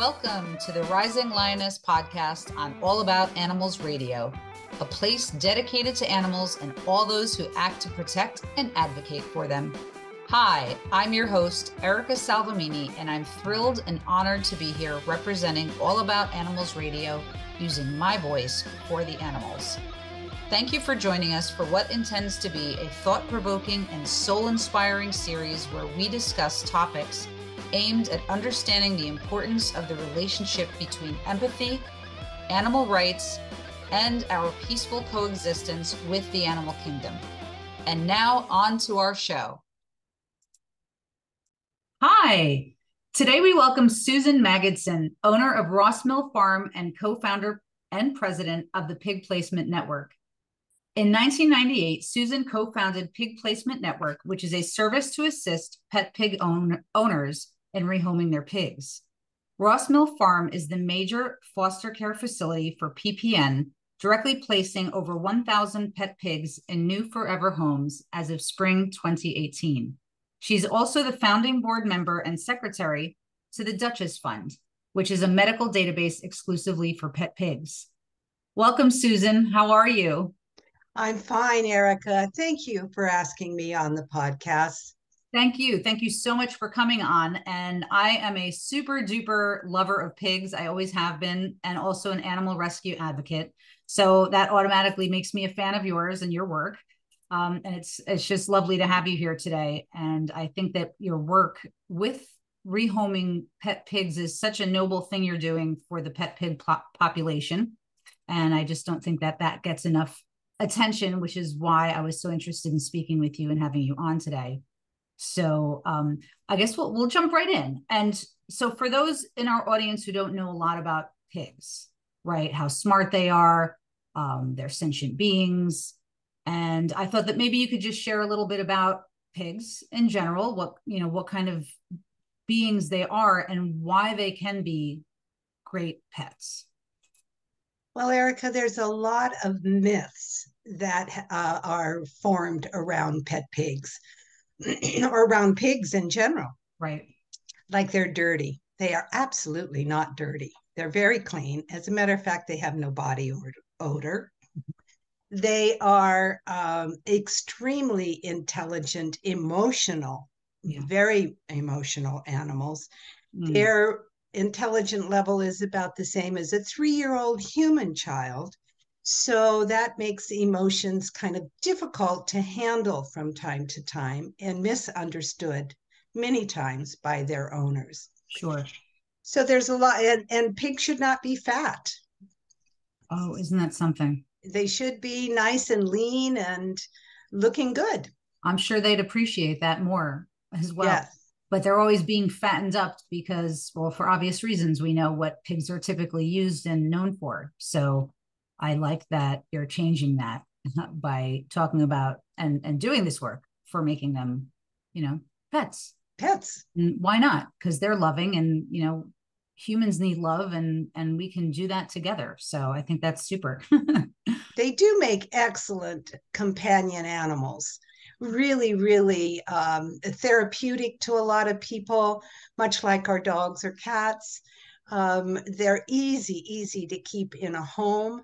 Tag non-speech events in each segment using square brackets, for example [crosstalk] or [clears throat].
Welcome to the Rising Lioness podcast on All About Animals Radio, a place dedicated to animals and all those who act to protect and advocate for them. Hi, I'm your host, Erica Salvemini, and I'm thrilled and honored to be here representing All About Animals Radio using my voice for the animals. Thank you for joining us for what intends to be a thought provoking and soul inspiring series where we discuss topics aimed at understanding the importance of the relationship between empathy, animal rights, and our peaceful coexistence with the animal kingdom. And now on to our show. Hi, today we welcome Susan Magidson, owner of Ross Mill Farm and co founder and president of the Pig Placement Network. In 1998, Susan co founded Pig Placement Network, which is a service to assist pet pig own- owners in rehoming their pigs. Ross Mill Farm is the major foster care facility for PPN, directly placing over 1,000 pet pigs in new forever homes as of spring 2018. She's also the founding board member and secretary to the Duchess Fund, which is a medical database exclusively for pet pigs. Welcome, Susan. How are you? I'm fine, Erica. Thank you for asking me on the podcast. Thank you. Thank you so much for coming on. And I am a super duper lover of pigs. I always have been, and also an animal rescue advocate. So that automatically makes me a fan of yours and your work. Um, and it's it's just lovely to have you here today. And I think that your work with rehoming pet pigs is such a noble thing you're doing for the pet pig po- population. And I just don't think that that gets enough attention, which is why I was so interested in speaking with you and having you on today. So um, I guess we'll we'll jump right in. And so for those in our audience who don't know a lot about pigs, right? How smart they are, um, they're sentient beings, and I thought that maybe you could just share a little bit about pigs in general, what you know, what kind of beings they are, and why they can be great pets. Well, Erica, there's a lot of myths that uh, are formed around pet pigs [clears throat] or around pigs in general. Right. Like they're dirty. They are absolutely not dirty. They're very clean. As a matter of fact, they have no body odor. They are um, extremely intelligent, emotional, yeah. very emotional animals. Mm. Their intelligent level is about the same as a three year old human child. So that makes emotions kind of difficult to handle from time to time and misunderstood many times by their owners. Sure. So there's a lot, and, and pigs should not be fat. Oh, isn't that something? They should be nice and lean and looking good. I'm sure they'd appreciate that more as well. Yes but they're always being fattened up because, well, for obvious reasons, we know what pigs are typically used and known for. So I like that you're changing that [laughs] by talking about and and doing this work for making them, you know, pets. Pets. And why not? Because they're loving and you know, humans need love and and we can do that together. So I think that's super. [laughs] they do make excellent companion animals really, really um, therapeutic to a lot of people, much like our dogs or cats. Um, they're easy, easy to keep in a home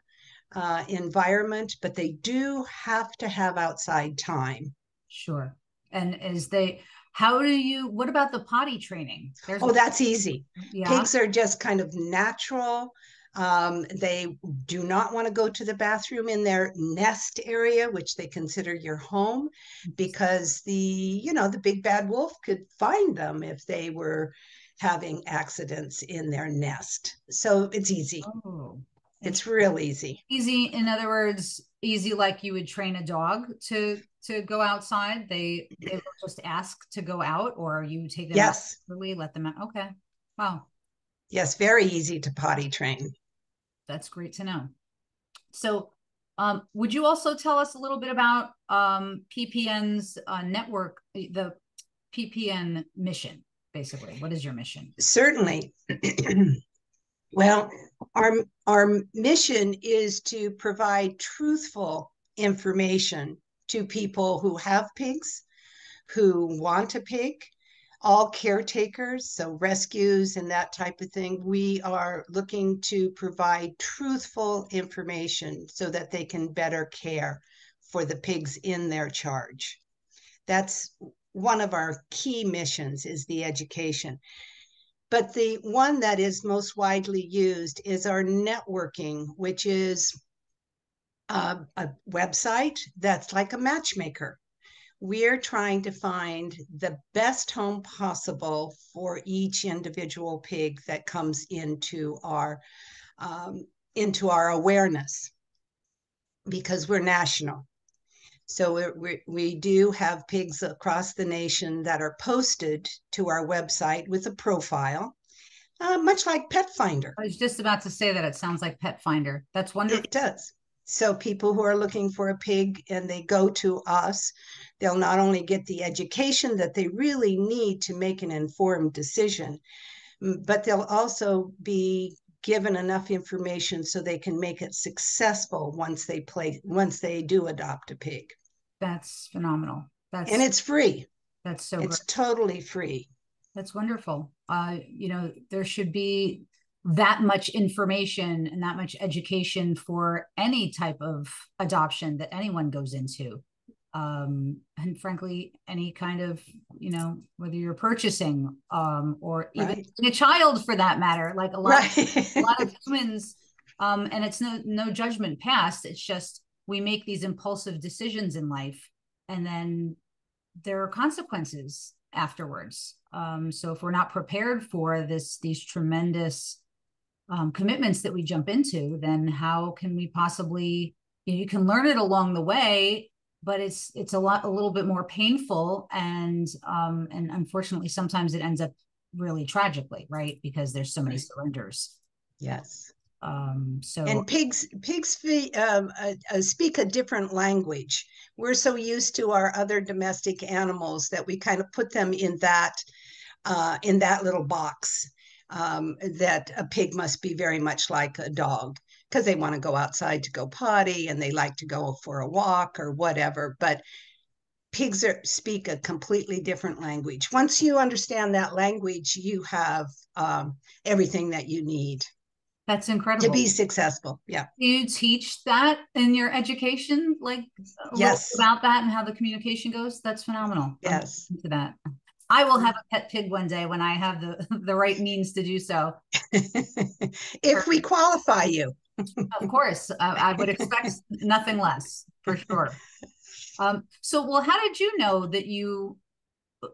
uh, environment, but they do have to have outside time. Sure. And is they, how do you, what about the potty training? There's oh, that's easy. Yeah. Pigs are just kind of natural. Um, they do not want to go to the bathroom in their nest area, which they consider your home, because the you know the big bad wolf could find them if they were having accidents in their nest. So it's easy. Oh, it's real easy. Easy, in other words, easy like you would train a dog to to go outside. They they will just ask to go out, or you take them yes. out, really let them out. Okay, wow. Yes, very easy to potty train that's great to know. So, um, would you also tell us a little bit about um, PPN's uh, network, the PPN mission, basically? What is your mission? Certainly. [clears throat] well, our, our mission is to provide truthful information to people who have pigs, who want a pig, all caretakers, so rescues and that type of thing, we are looking to provide truthful information so that they can better care for the pigs in their charge. That's one of our key missions is the education. But the one that is most widely used is our networking, which is a, a website that's like a matchmaker. We're trying to find the best home possible for each individual pig that comes into our um, into our awareness because we're national so we, we do have pigs across the nation that are posted to our website with a profile uh, much like pet finder. I was just about to say that it sounds like pet finder. That's wonderful. It does. So people who are looking for a pig and they go to us, they'll not only get the education that they really need to make an informed decision, but they'll also be given enough information so they can make it successful once they play once they do adopt a pig. That's phenomenal. That's and it's free. That's so it's great. totally free. That's wonderful. Uh, you know, there should be that much information and that much education for any type of adoption that anyone goes into um, and frankly any kind of you know whether you're purchasing um, or even right. a child for that matter like a lot, right. of, a lot of [laughs] humans um, and it's no no judgment passed it's just we make these impulsive decisions in life and then there are consequences afterwards um, so if we're not prepared for this these tremendous um, commitments that we jump into, then how can we possibly you, know, you can learn it along the way, but it's it's a lot a little bit more painful and um, and unfortunately sometimes it ends up really tragically, right? Because there's so many surrenders. Yes. Um, so and pigs pigs um, uh, uh, speak a different language. We're so used to our other domestic animals that we kind of put them in that uh, in that little box um, that a pig must be very much like a dog because they want to go outside to go potty and they like to go for a walk or whatever. But pigs are, speak a completely different language. Once you understand that language, you have um, everything that you need. That's incredible. To be successful. Yeah. Do you teach that in your education, like yes. about that and how the communication goes? That's phenomenal. Yes. To that. I will have a pet pig one day when I have the [laughs] the right means to do so. [laughs] if we qualify you. Of course, uh, I would expect nothing less for sure. Um, so, well, how did you know that you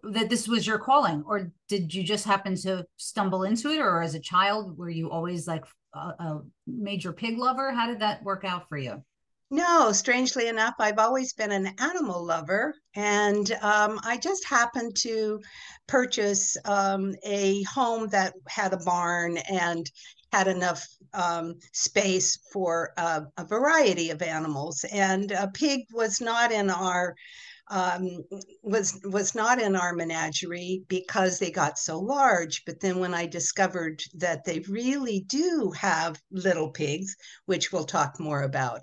that this was your calling, or did you just happen to stumble into it, or as a child were you always like a, a major pig lover? How did that work out for you? No, strangely enough, I've always been an animal lover, and um, I just happened to purchase um, a home that had a barn and had enough um, space for a variety of animals. And a pig was not in our um, was was not in our menagerie because they got so large. But then when I discovered that they really do have little pigs, which we'll talk more about,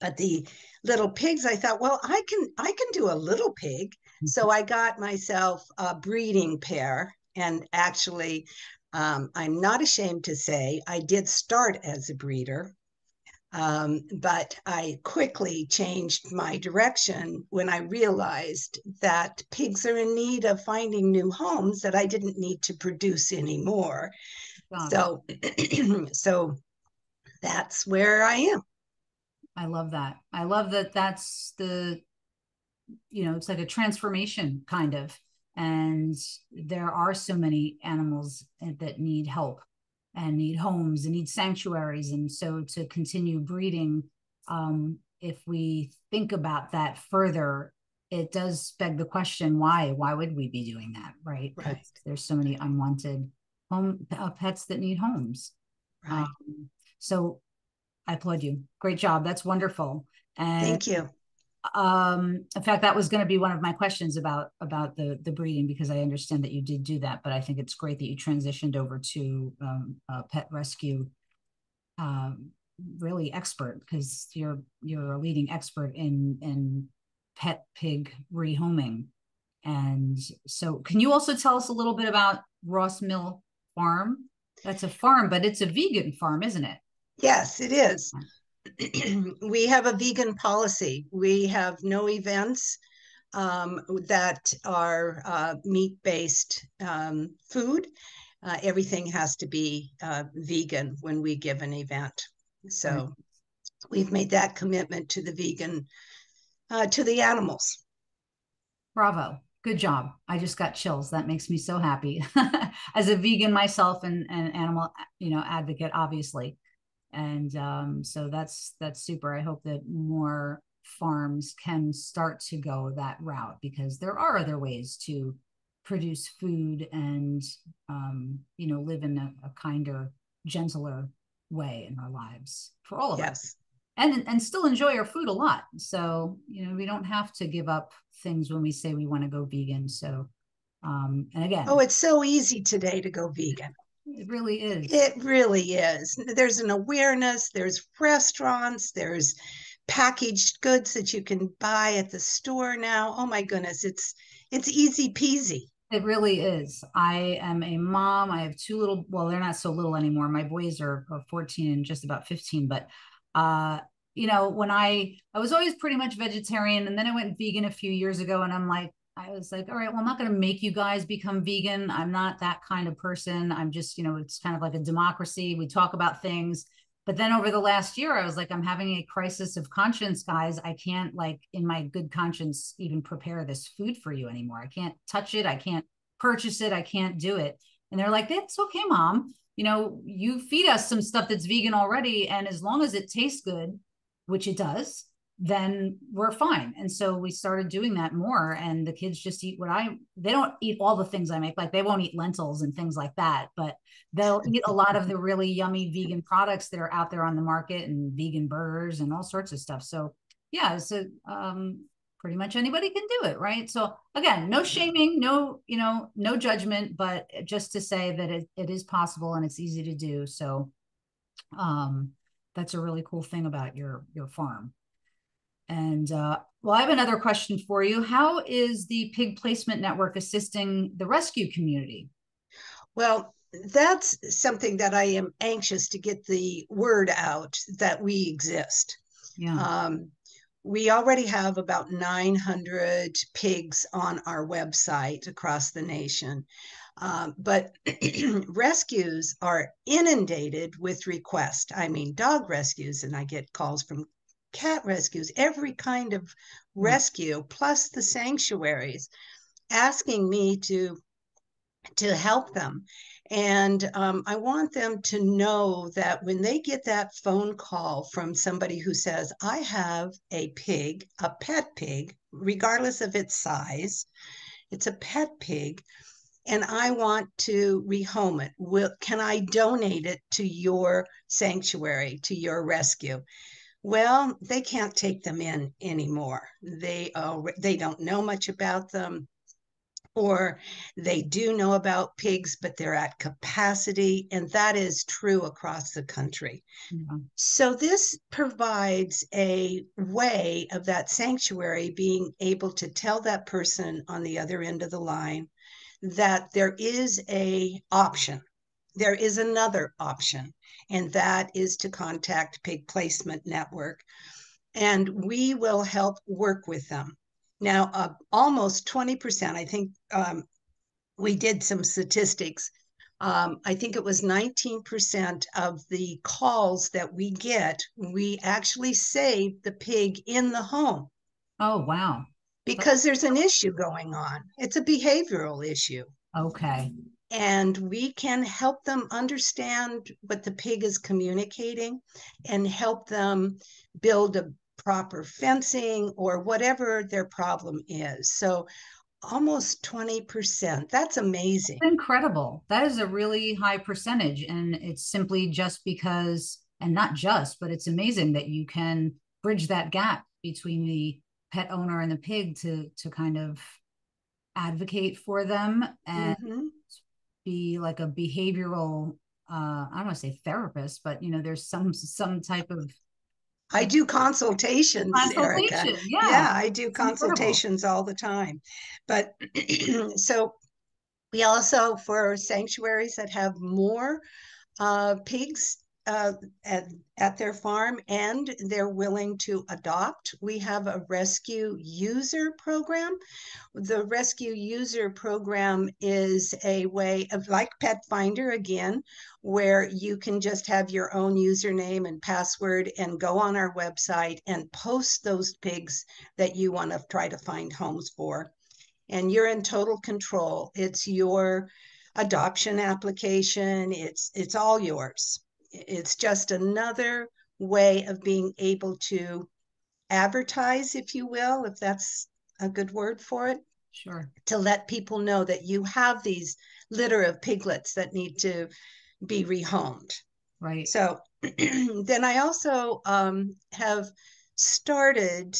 but the little pigs i thought well i can i can do a little pig mm-hmm. so i got myself a breeding pair and actually um, i'm not ashamed to say i did start as a breeder um, but i quickly changed my direction when i realized that pigs are in need of finding new homes that i didn't need to produce anymore so [clears throat] so that's where i am I love that. I love that that's the, you know, it's like a transformation kind of. And there are so many animals that need help and need homes and need sanctuaries. And so to continue breeding, um, if we think about that further, it does beg the question why? Why would we be doing that? Right. Right. There's so many unwanted home uh, pets that need homes. Right. Um, so I applaud you. Great job. That's wonderful. And thank you. Um, in fact, that was going to be one of my questions about about the the breeding because I understand that you did do that, but I think it's great that you transitioned over to um, pet rescue. Um, really expert because you're you're a leading expert in in pet pig rehoming. And so, can you also tell us a little bit about Ross Mill Farm? That's a farm, but it's a vegan farm, isn't it? Yes, it is. [clears throat] we have a vegan policy. We have no events um, that are uh, meat based um, food. Uh, everything has to be uh, vegan when we give an event. So right. we've made that commitment to the vegan, uh, to the animals. Bravo. Good job. I just got chills. That makes me so happy. [laughs] As a vegan myself and an animal, you know, advocate, obviously. And um, so that's that's super. I hope that more farms can start to go that route because there are other ways to produce food and um, you know live in a, a, kinder gentler way in our lives for all of yes. us and and still enjoy our food a lot so you know we don't have to give up things when we say we want to go vegan so um and again oh it's so easy today to go vegan it really is it really is there's an awareness there's restaurants there's packaged goods that you can buy at the store now. Oh my goodness, it's it's easy peasy. It really is. I am a mom. I have two little, well, they're not so little anymore. My boys are, are 14 and just about 15, but uh, you know, when I I was always pretty much vegetarian and then I went vegan a few years ago and I'm like I was like, all right, well, I'm not going to make you guys become vegan. I'm not that kind of person. I'm just, you know, it's kind of like a democracy. We talk about things. But then over the last year i was like i'm having a crisis of conscience guys. I can't like in my good conscience even prepare this food for you anymore. I can't touch it. I can't purchase it. I can't do it. And they're like that's okay mom. You know you feed us some stuff that's vegan already and as long as it tastes good which it does then we're fine. And so we started doing that more. And the kids just eat what I, they don't eat all the things I make. Like they won't eat lentils and things like that, but they'll eat a lot of the really yummy vegan products that are out there on the market and vegan burgers and all sorts of stuff. So yeah, so um, pretty much anybody can do it. Right. So again, no shaming, no, you know, no judgment, but just to say that it, it is possible and it's easy to do. So um, that's a really cool thing about your, your farm. And uh, well, I have another question for you. How is the Pig Placement Network assisting the rescue community? Well, that's something that I am anxious to get the word out that we exist. Yeah. Um, we already have about 900 pigs on our website across the nation. Um, but [clears throat] rescues are inundated with requests. I mean, dog rescues, and I get calls from cat rescues, every kind of hmm. rescue, plus the sanctuaries, asking me to to help them. And um, I want them to know that when they get that phone call from somebody who says, I have a pig, a pet pig, regardless of its size, it's a pet pig, and I want to rehome it. Will, can I donate it to your sanctuary, to your rescue? Well, they can't take them in anymore. They uh, they don't know much about them, or they do know about pigs, but they're at capacity, and that is true across the country. Mm-hmm. So this provides a way of that sanctuary being able to tell that person on the other end of the line that there is a option there is another option, and that is to contact Pig Placement Network, and we will help work with them. Now, uh, almost 20%, I think um, we did some statistics. Um, I think it was 19% of the calls that we get, we actually save the pig in the home. Oh, wow. Because there's an issue going on. It's a behavioral issue. Okay and we can help them understand what the pig is communicating and help them build a proper fencing or whatever their problem is. So almost 20%. That's amazing. Incredible. That is a really high percentage. And it's simply just because, and not just, but it's amazing that you can bridge that gap between the pet owner and the pig to to kind of advocate for them and mm-hmm be like a behavioral uh, I don't want to say therapist, but you know, there's some some type of I do consultations, Consultation, Erica. yeah. Yeah, I do consultations all the time. But [clears throat] so we also, for sanctuaries that have more uh, pigs uh, at, at their farm and they're willing to adopt. We have a rescue user program. The rescue user program is a way of like Pet Finder again, where you can just have your own username and password and go on our website and post those pigs that you want to try to find homes for. And you're in total control. It's your adoption application. It's it's all yours it's just another way of being able to advertise, if you will, if that's a good word for it. Sure. To let people know that you have these litter of piglets that need to be rehomed. Right. So [clears throat] then I also um, have started,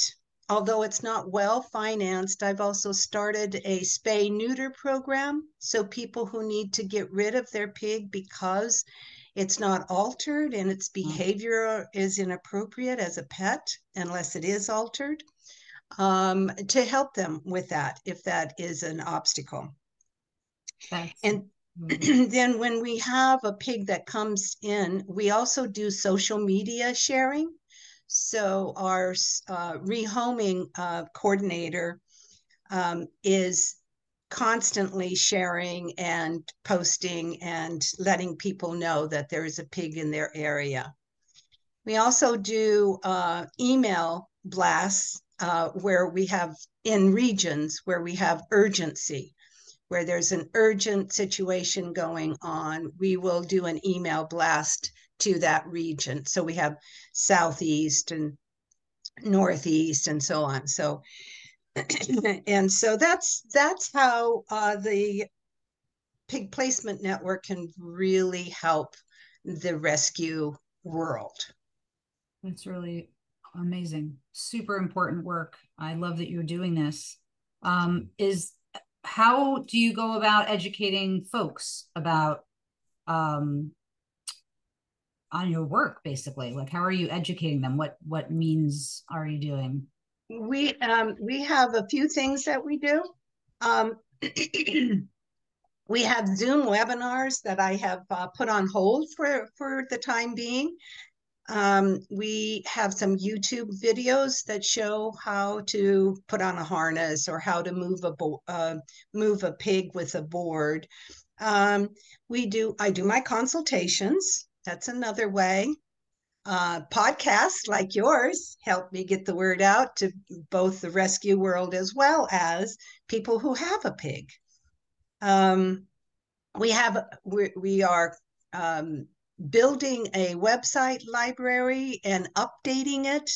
although it's not well financed, I've also started a spay neuter program. So people who need to get rid of their pig because it's not altered and its mm. behavior is inappropriate as a pet unless it is altered um, to help them with that if that is an obstacle. That's and [clears throat] then when we have a pig that comes in we also do social media sharing. So our uh, rehoming uh, coordinator um, is constantly sharing and posting and letting people know that there is a pig in their area. We also do uh, email blasts uh, where we have in regions where we have urgency, where there's an urgent situation going on. We will do an email blast to that region. So we have southeast and northeast and so on. So [coughs] and so that's that's how uh, the pig placement network can really help the rescue world. That's really amazing. Super important work. I love that you're doing this. Um, is how do you go about educating folks about um, on your work basically like how are you educating them what what means are you doing we um, we have a few things that we do. Um, [clears throat] we have Zoom webinars that I have uh, put on hold for for the time being. Um, we have some YouTube videos that show how to put on a harness or how to move a uh, move a pig with a board. Um, we do I do my consultations. That's another way uh, podcasts like yours help me get the word out to both the rescue world as well as people who have a pig. Um, we have we, we are um, building a website library and updating it.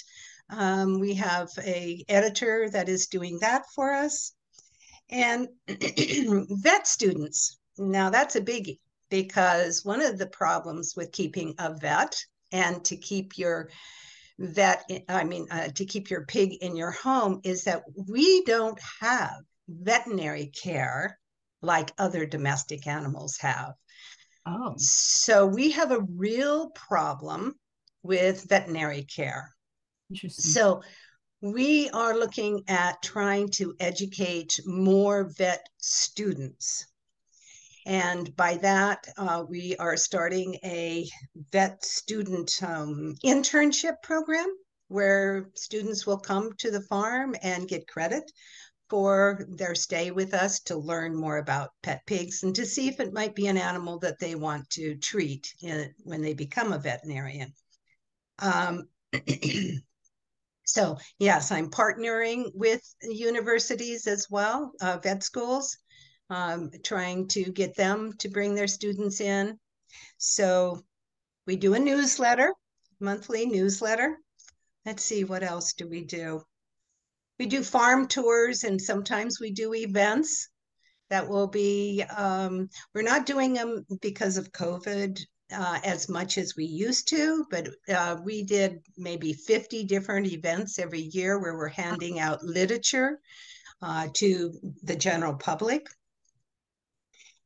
Um, we have a editor that is doing that for us, and [clears throat] vet students. Now that's a biggie because one of the problems with keeping a vet and to keep your vet, I mean, uh, to keep your pig in your home is that we don't have veterinary care like other domestic animals have. Oh. So we have a real problem with veterinary care. Interesting. So we are looking at trying to educate more vet students and by that, uh, we are starting a vet student um, internship program where students will come to the farm and get credit for their stay with us to learn more about pet pigs and to see if it might be an animal that they want to treat in, when they become a veterinarian. Um, [clears throat] so, yes, I'm partnering with universities as well, uh, vet schools, um, trying to get them to bring their students in. So we do a newsletter, monthly newsletter. Let's see, what else do we do? We do farm tours and sometimes we do events that will be, um, we're not doing them because of COVID uh, as much as we used to, but uh, we did maybe 50 different events every year where we're handing out literature uh, to the general public.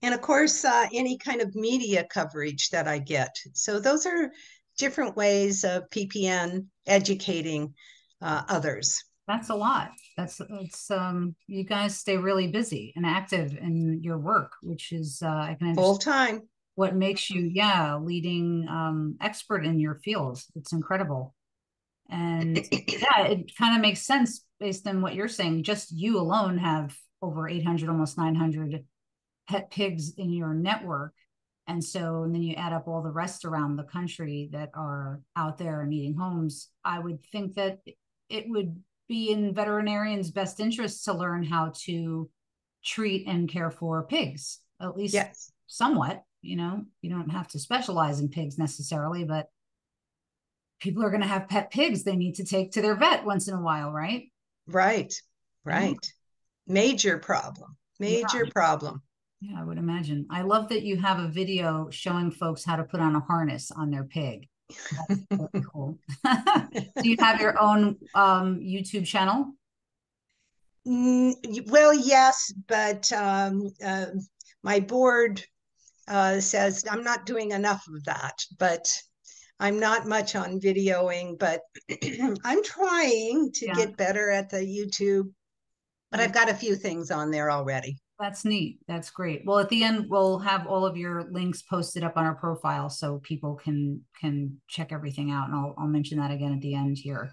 And of course, uh, any kind of media coverage that I get. So those are different ways of ppn educating uh, others. That's a lot. That's it's um you guys stay really busy and active in your work which is uh i can full time what makes you yeah leading um expert in your field. It's incredible. And [clears throat] yeah it kind of makes sense based on what you're saying. Just you alone have over 800 almost 900 pet pigs in your network and so and then you add up all the rest around the country that are out there needing homes i would think that it would be in veterinarians best interest to learn how to treat and care for pigs at least yes. somewhat you know you don't have to specialize in pigs necessarily but people are going to have pet pigs they need to take to their vet once in a while right right right mm-hmm. major problem major yeah. problem yeah i would imagine i love that you have a video showing folks how to put on a harness on their pig really [laughs] cool [laughs] do you have your own um, youtube channel mm, well yes but um, uh, my board uh, says I'm not doing enough of that, but I'm not much on videoing, but [clears throat] I'm trying to yeah. get better at the YouTube. But I've got a few things on there already. That's neat. That's great. Well, at the end, we'll have all of your links posted up on our profile so people can can check everything out. And I'll I'll mention that again at the end here.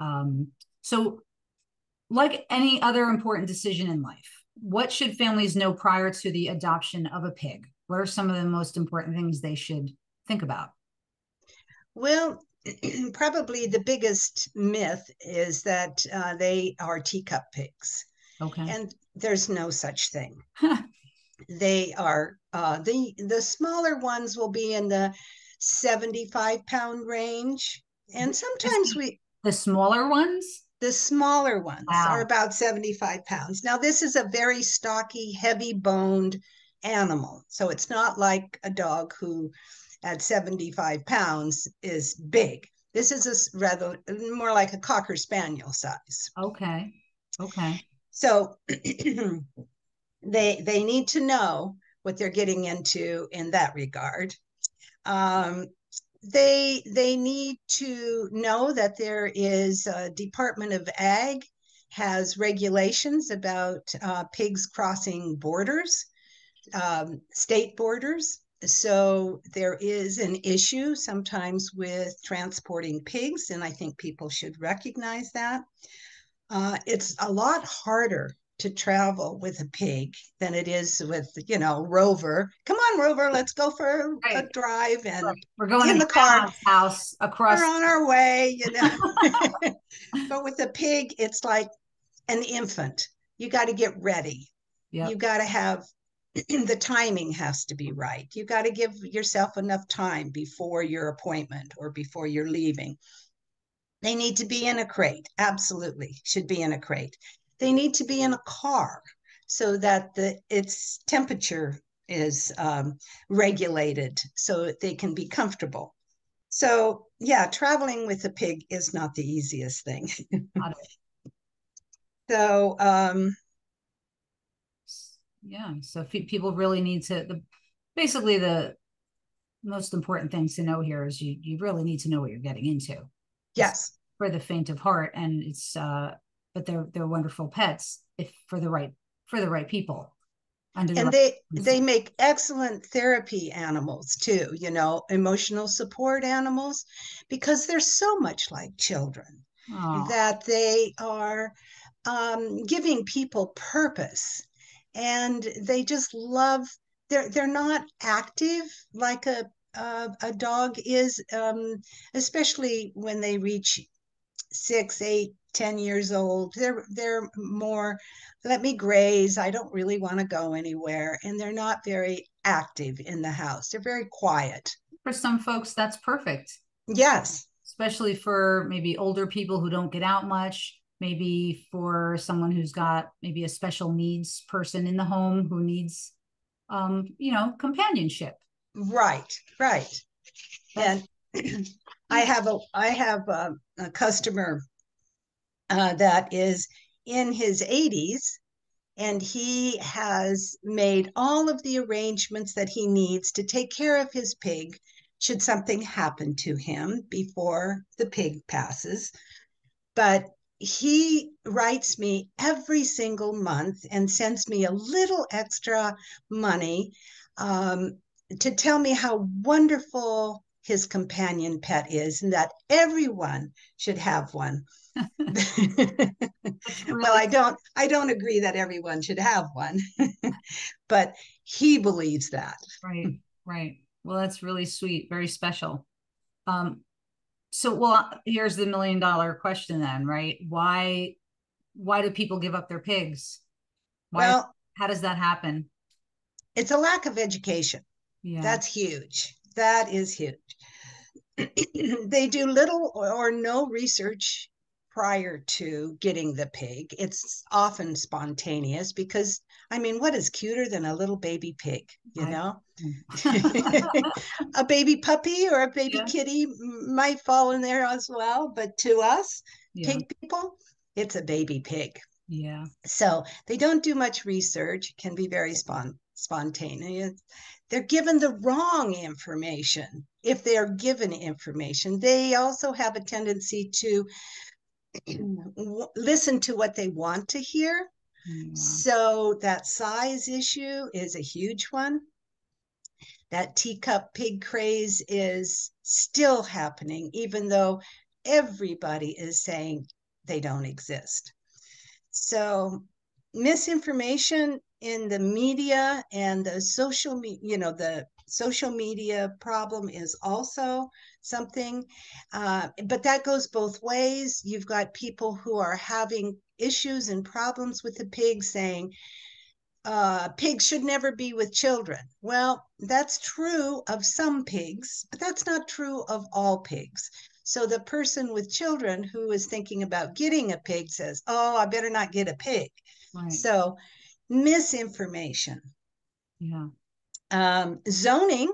Um, so, like any other important decision in life, what should families know prior to the adoption of a pig? what are some of the most important things they should think about? Well, [clears throat] probably the biggest myth is that uh, they are teacup pigs. Okay. And there's no such thing. [laughs] they are uh, the the smaller ones will be in the 75 pound range, and sometimes we the smaller ones. The smaller ones wow. are about 75 pounds. Now, this is a very stocky, heavy boned animal. So it's not like a dog who at 75 pounds is big. This is a rather more like a cocker spaniel size. Okay. Okay. So [clears throat] they they need to know what they're getting into in that regard. Um, they they need to know that there is a Department of Ag has regulations about uh, pigs crossing borders um, state borders. So there is an issue sometimes with transporting pigs, and I think people should recognize that. Uh, it's a lot harder to travel with a pig than it is with you know rover come on rover let's go for right. a drive and we're going in the car house across we're on our way you know [laughs] [laughs] but with a pig it's like an infant you got to get ready yep. you got to have [clears throat] the timing has to be right. You got to give yourself enough time before your appointment or before you're leaving. They need to be in a crate, absolutely, should be in a crate. They need to be in a car so that the its temperature is um, regulated so they can be comfortable. So, yeah, traveling with a pig is not the easiest thing. [laughs] so, um, yeah so people really need to the basically the most important things to know here is you you really need to know what you're getting into yes. for the faint of heart and it's uh but they're they're wonderful pets if for the right for the right people. And the they they make excellent therapy animals too you know emotional support animals because they're so much like children Aww. that they are um, giving people purpose. And they just love they're they're not active like a a, a dog is um, especially when they reach six eight ten years old they're they're more let me graze i don't really want to go anywhere and they're not very active in the house they're very quiet. For some folks that's perfect. Yes. Especially for maybe older people who don't get out much maybe for someone who's got maybe a special needs person in the home who needs um you know companionship right right and [clears throat] i have a i have a, a customer uh, that is in his 80s and he has made all of the arrangements that he needs to take care of his pig should something happen to him before the pig passes. But he writes me every single month and sends me a little extra money um, to tell me how wonderful his companion pet is and that everyone should have one. [laughs] [laughs] well, I don't I don't agree that everyone should have one. [laughs] but he believes that. Right. Right. Well, that's really sweet, very special. Um so well here's the million dollar question then, right? Why why do people give up their pigs? Why well, how does that happen? It's a lack of education. Yeah. That's huge. That is huge. [clears throat] they do little or no research prior to getting the pig. It's often spontaneous because, I mean, what is cuter than a little baby pig, you know? [laughs] [laughs] a baby puppy or a baby yeah. kitty might fall in there as well, but to us, yeah. pig people, it's a baby pig. Yeah. So they don't do much research, can be very spon- spontaneous. They're given the wrong information. If they're given information, they also have a tendency to [clears throat] listen to what they want to hear. Mm-hmm. So that size issue is a huge one. That teacup pig craze is still happening, even though everybody is saying they don't exist. So misinformation in the media and the social media, you know, the social media problem is also something. Uh, but that goes both ways. You've got people who are having issues and problems with the pig saying, uh, pigs should never be with children. Well, that's true of some pigs, but that's not true of all pigs. So the person with children who is thinking about getting a pig says, Oh, I better not get a pig. Right. So misinformation. Yeah. Um, zoning,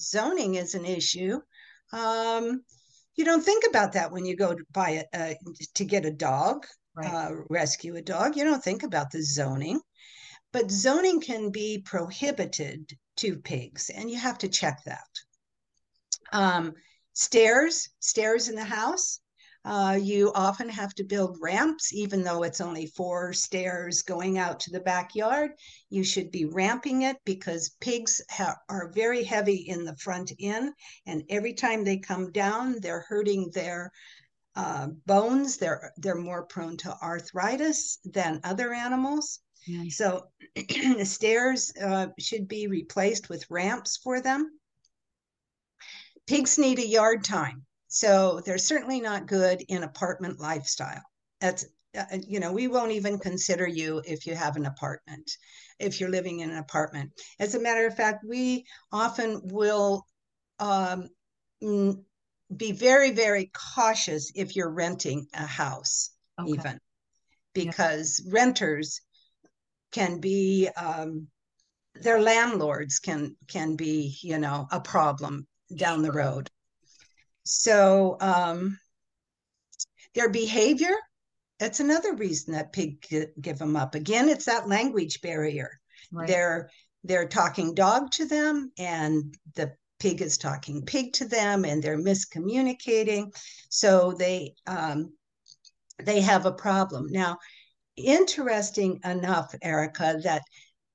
zoning is an issue. Um, you don't think about that when you go to buy a, uh, to get a dog, right. uh, rescue a dog. You don't think about the zoning, but zoning can be prohibited to pigs, and you have to check that. Um, stairs, stairs in the house. Uh, you often have to build ramps, even though it's only four stairs going out to the backyard. You should be ramping it because pigs ha- are very heavy in the front end. And every time they come down, they're hurting their uh, bones. They're, they're more prone to arthritis than other animals. So [clears throat] the stairs uh, should be replaced with ramps for them. Pigs need a yard time. So they're certainly not good in apartment lifestyle. That's, uh, uh, you know, we won't even consider you if you have an apartment, if you're living in an apartment. As a matter of fact, we often will um, be very, very cautious if you're renting a house, okay. even because yeah. renters can be um, their landlords can can be you know a problem down the road so um, their behavior, that's another reason that pig give them up. Again, it's that language barrier. Right. They're they're talking dog to them, and the pig is talking pig to them, and they're miscommunicating. So they um, they have a problem now. Interesting enough, Erica, that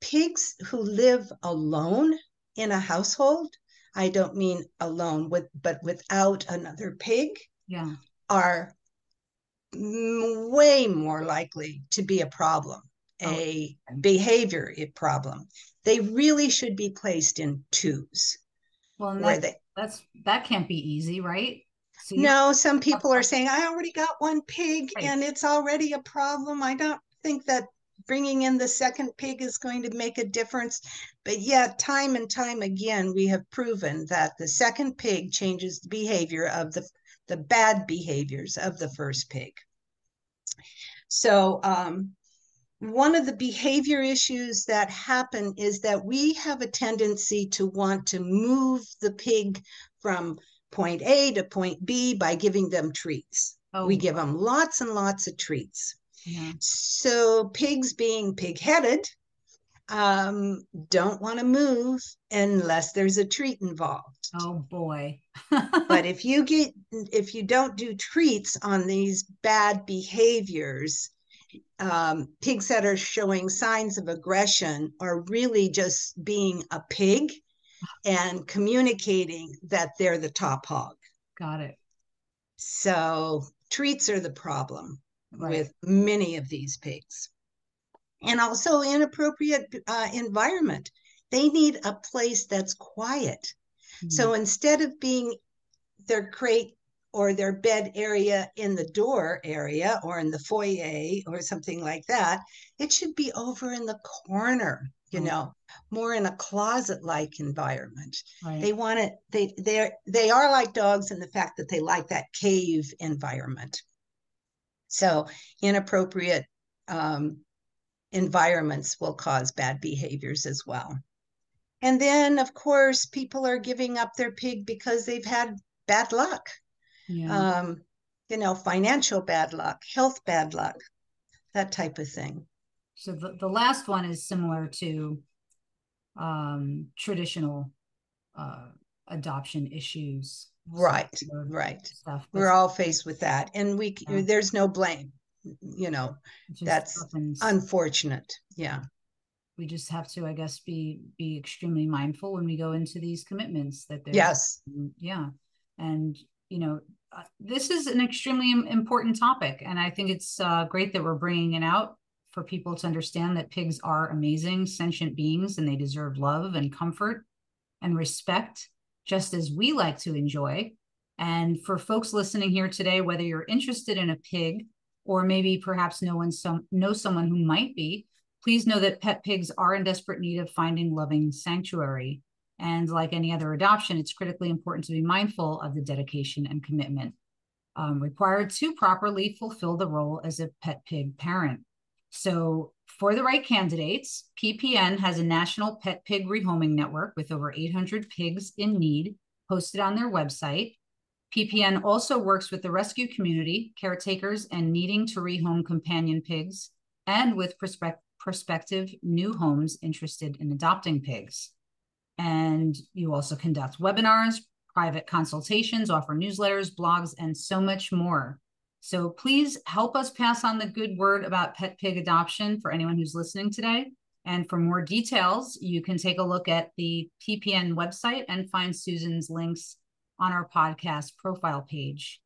pigs who live alone in a household I don't mean alone with but without another pig yeah. are way more likely to be a problem oh. a behavior problem. They really should be placed in twos well where they, that's that can't be easy right? So no some people are saying i already got one pig right. and it's already a problem. I don't think that bringing in the second pig is going to make a difference. But yet, time and time again, we have proven that the second pig changes the behavior of the, the bad behaviors of the first pig. So, um, one of the behavior issues that happen is that we have a tendency to want to move the pig from point A to point B by giving them treats. Oh. We give them lots and lots of treats. So pigs being pig-headed, um, don't want to move unless there's a treat involved. Oh boy. [laughs] but if you get if you don't do treats on these bad behaviors, um, pigs that are showing signs of aggression are really just being a pig and communicating that they're the top hog. Got it. So treats are the problem right. with many of these pigs. And also inappropriate uh, environment. They need a place that's quiet. Mm-hmm. So instead of being their crate or their bed area in the door area or in the foyer or something like that, it should be over in the corner you mm. know more in a closet like environment right. they want it they they're they are like dogs in the fact that they like that cave environment so inappropriate um, environments will cause bad behaviors as well and then of course people are giving up their pig because they've had bad luck yeah. um, you know financial bad luck health bad luck that type of thing so the, the last one is similar to um, traditional uh, adoption issues. Right, right. Stuff. We're all faced with that, and we yeah. there's no blame. You know, that's happens. unfortunate. Yeah. We just have to, I guess, be be extremely mindful when we go into these commitments. That yes, yeah, and you know, uh, this is an extremely important topic, and I think it's uh, great that we're bringing it out for people to understand that pigs are amazing sentient beings and they deserve love and comfort and respect just as we like to enjoy. And for folks listening here today whether you're interested in a pig or maybe perhaps know one some know someone who might be please know that pet pigs are in desperate need of finding loving sanctuary. And like any other adoption it's critically important to be mindful of the dedication and commitment um, required to properly fulfill the role as a pet pig parent. So, for the right candidates, PPN has a national pet pig rehoming network with over 800 pigs in need posted on their website. PPN also works with the rescue community, caretakers, and needing to rehome companion pigs, and with prospect- prospective new homes interested in adopting pigs. And you also conduct webinars, private consultations, offer newsletters, blogs, and so much more. So please help us pass on the good word about pet pig adoption for anyone who's listening today. And for more details, you can take a look at the PPN website and find Susan's links on our podcast profile page.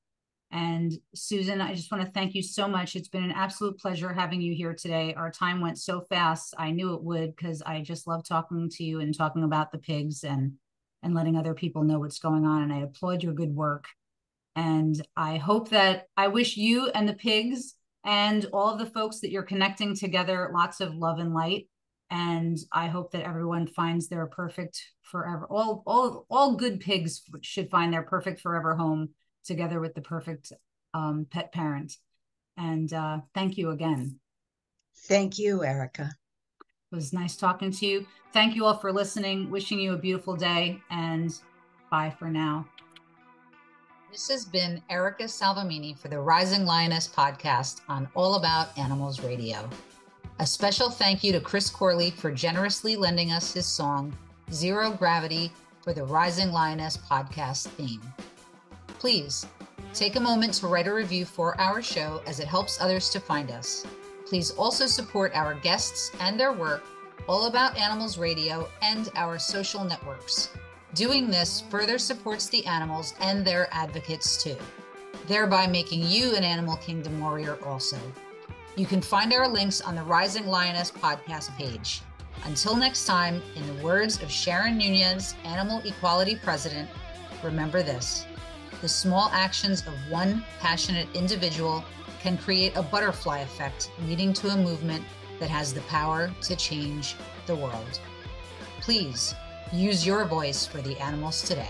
And Susan, I just want to thank you so much. It's been an absolute pleasure having you here today. Our time went so fast. I knew it would because I just love talking to you and talking about the pigs and and letting other people know what's going on. And I applaud your good work. And I hope that I wish you and the pigs and all of the folks that you're connecting together lots of love and light. And I hope that everyone finds their perfect forever. All all all good pigs should find their perfect forever home together with the perfect um, pet parent. And uh, thank you again. Thank you, Erica. It was nice talking to you. Thank you all for listening. Wishing you a beautiful day and bye for now. This has been Erica Salvemini for the Rising Lioness podcast on All About Animals Radio. A special thank you to Chris Corley for generously lending us his song, Zero Gravity, for the Rising Lioness podcast theme. Please take a moment to write a review for our show as it helps others to find us. Please also support our guests and their work, All About Animals Radio, and our social networks. Doing this further supports the animals and their advocates too, thereby making you an Animal Kingdom warrior also. You can find our links on the Rising Lioness podcast page. Until next time, in the words of Sharon Nunez, Animal Equality President, remember this the small actions of one passionate individual can create a butterfly effect, leading to a movement that has the power to change the world. Please Use your voice for the animals today.